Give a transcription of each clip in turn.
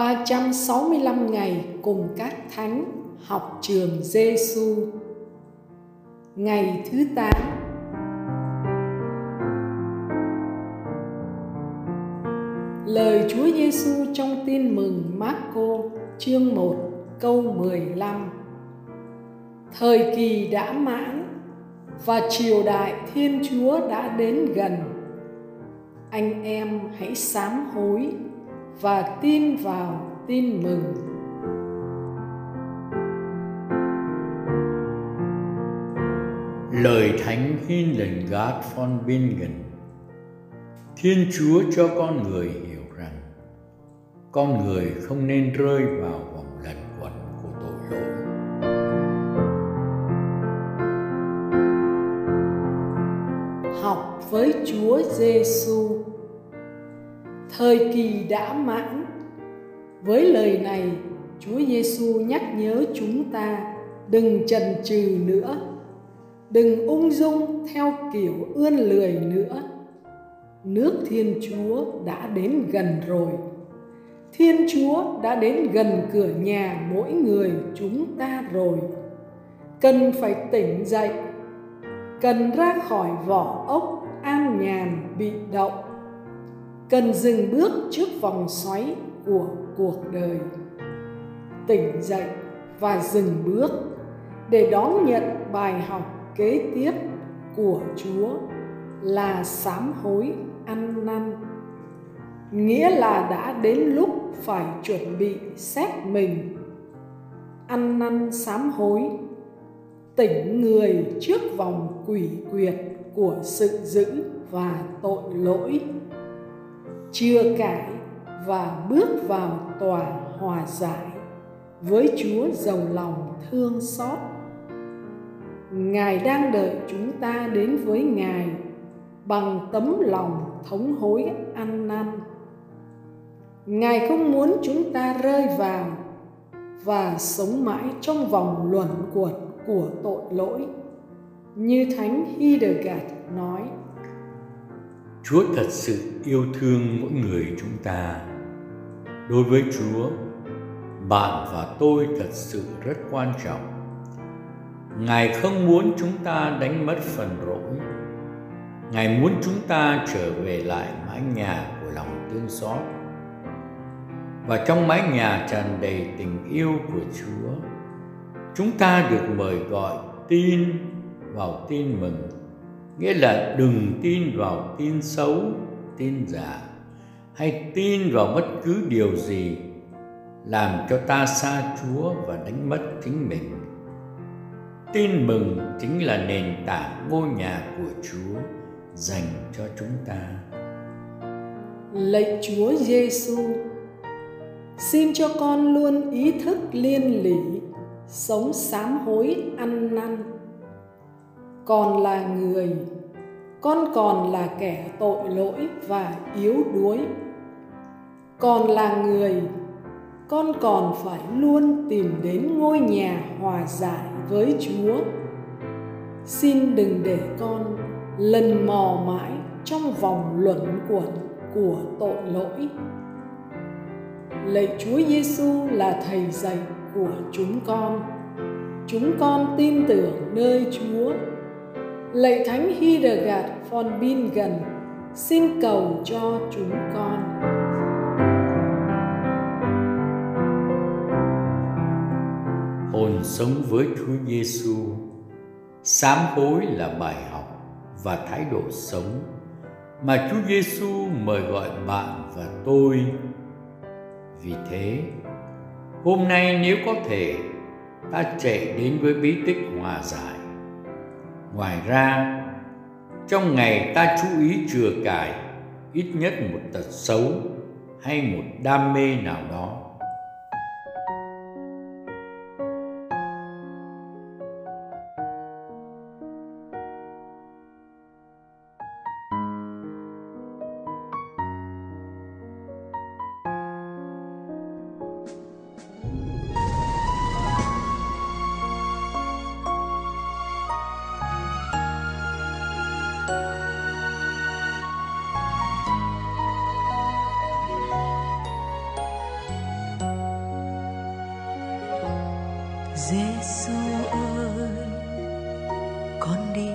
365 ngày cùng các thánh học trường Giêsu. Ngày thứ 8 Lời Chúa Giêsu trong Tin mừng Marco chương 1 câu 15 Thời kỳ đã mãn và triều đại Thiên Chúa đã đến gần. Anh em hãy sám hối và tin vào tin mừng. Lời Thánh Hildegard von Bingen Thiên Chúa cho con người hiểu rằng con người không nên rơi vào vòng lẩn quẩn của tội lỗi. Học với Chúa Giêsu. Thời kỳ đã mãn. Với lời này, Chúa Giêsu nhắc nhớ chúng ta đừng chần chừ nữa, đừng ung dung theo kiểu ươn lười nữa. Nước Thiên Chúa đã đến gần rồi. Thiên Chúa đã đến gần cửa nhà mỗi người chúng ta rồi. Cần phải tỉnh dậy, cần ra khỏi vỏ ốc an nhàn bị động cần dừng bước trước vòng xoáy của cuộc đời. Tỉnh dậy và dừng bước để đón nhận bài học kế tiếp của chúa là sám hối ăn năn. Nghĩa là đã đến lúc phải chuẩn bị xét mình. Ăn năn sám hối, tỉnh người trước vòng quỷ quyệt của sự dữ và tội lỗi chưa cãi và bước vào tòa hòa giải với Chúa giàu lòng thương xót. Ngài đang đợi chúng ta đến với Ngài bằng tấm lòng thống hối ăn năn. Ngài không muốn chúng ta rơi vào và sống mãi trong vòng luẩn quẩn của tội lỗi. Như Thánh Hildegard nói, Chúa thật sự yêu thương mỗi người chúng ta. Đối với Chúa, bạn và tôi thật sự rất quan trọng. Ngài không muốn chúng ta đánh mất phần rỗi. Ngài muốn chúng ta trở về lại mái nhà của lòng thương xót. Và trong mái nhà tràn đầy tình yêu của Chúa, chúng ta được mời gọi tin vào tin mừng nghĩa là đừng tin vào tin xấu, tin giả, hay tin vào bất cứ điều gì làm cho ta xa chúa và đánh mất chính mình. Tin mừng chính là nền tảng ngôi nhà của chúa dành cho chúng ta. Lạy chúa giêsu xin cho con luôn ý thức liên lỉ sống sám hối ăn năn còn là người. Con còn là kẻ tội lỗi và yếu đuối. Còn là người. Con còn phải luôn tìm đến ngôi nhà hòa giải với chúa. Xin đừng để con lần mò mãi trong vòng luẩn quẩn của tội lỗi. Lạy chúa giêsu là thầy dạy của chúng con. Chúng con tin tưởng nơi chúa. Lạy Thánh Hildegard von Bingen xin cầu cho chúng con. Hồn sống với Chúa Giêsu, sám hối là bài học và thái độ sống mà Chúa Giêsu mời gọi bạn và tôi. Vì thế, hôm nay nếu có thể, ta chạy đến với bí tích hòa giải ngoài ra, trong ngày ta chú ý chừa cải, ít nhất một tật xấu hay một đam mê nào đó. Giêsu ơi, con đi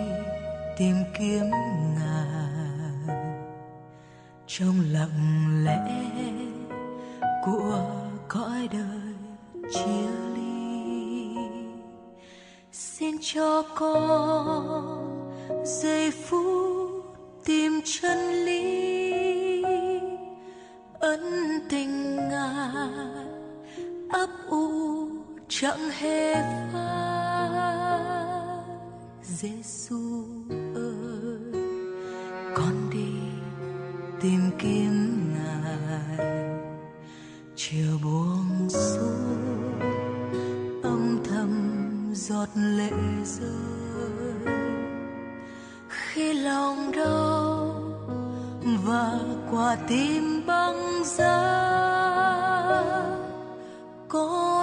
tìm kiếm ngài. Trong lặng lẽ của cõi đời chia ly, xin cho con giây phút tìm chân lý, ân tình ngài ấp ủ chẳng hề phai Giêsu ơi, con đi tìm kiếm ngài. Chiều buông xuống, âm thầm giọt lệ rơi. Khi lòng đau và quả tim băng giá con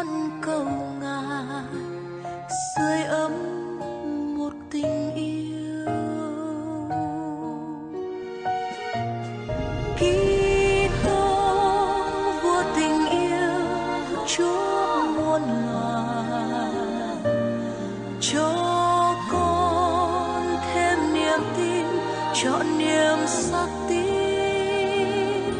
chọn niềm xác tín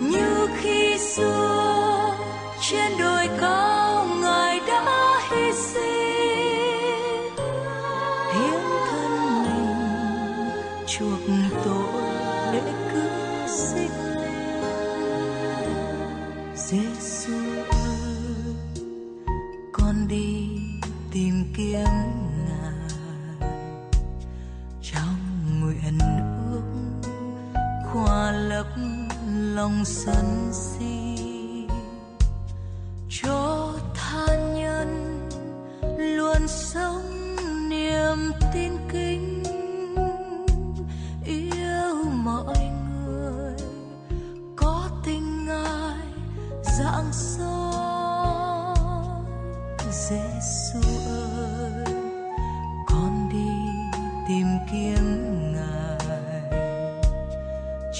như khi xưa, trên đồi cao ngài đã hy sinh. Hiến thân mình chuộc tội để cứu sinh linh Giêsu ơi, con đi tìm kiếm lòng sân si. Cho tha nhân luôn sống niềm tin kính, yêu mọi người có tình ngài dạng soi Giêsu ơi, con đi tìm kiếm ngài.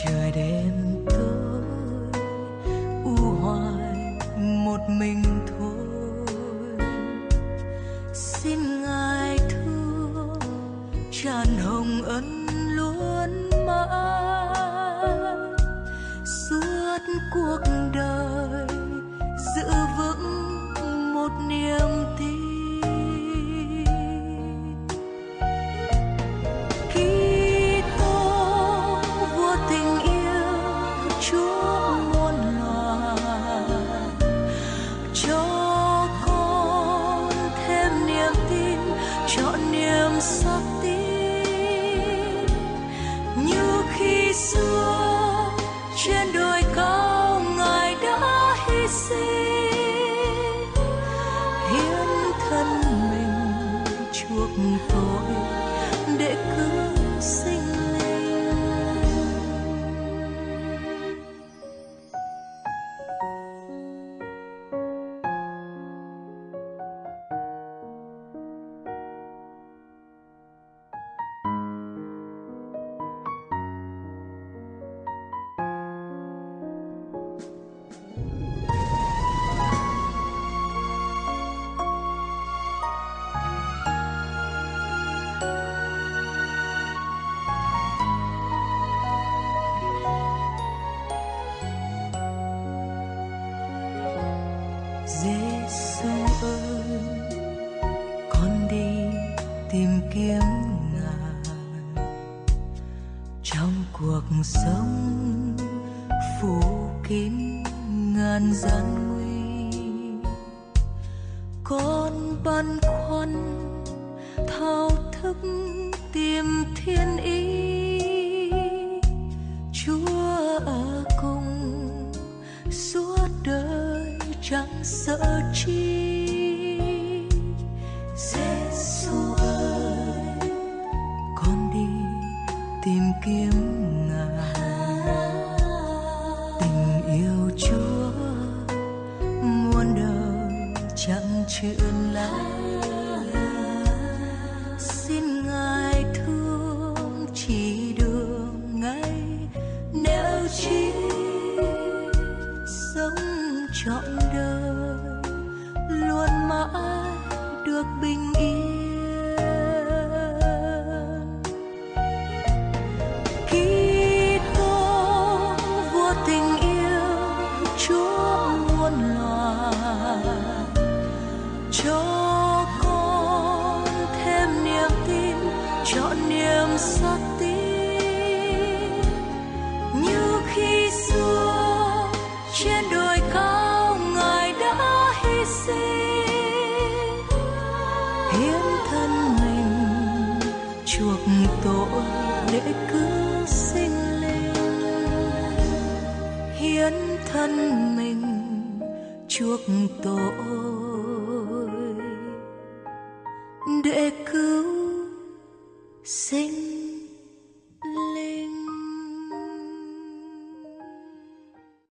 Trời đêm mình Sông ơi? Con đi tìm kiếm ngài. Trong cuộc sống phủ kín ngàn gian nguy, con băn khoăn, thao thức tìm thiên ý. Chẳng sợ chi. Giêsu ơi, con đi tìm kiếm ngài. Tình yêu chúa muôn đời chẳng chữa lành xin ngài thương, chỉ đường ngay. Nếu chi chuộc tội để cứu sinh linh hiến thân mình chuộc tội.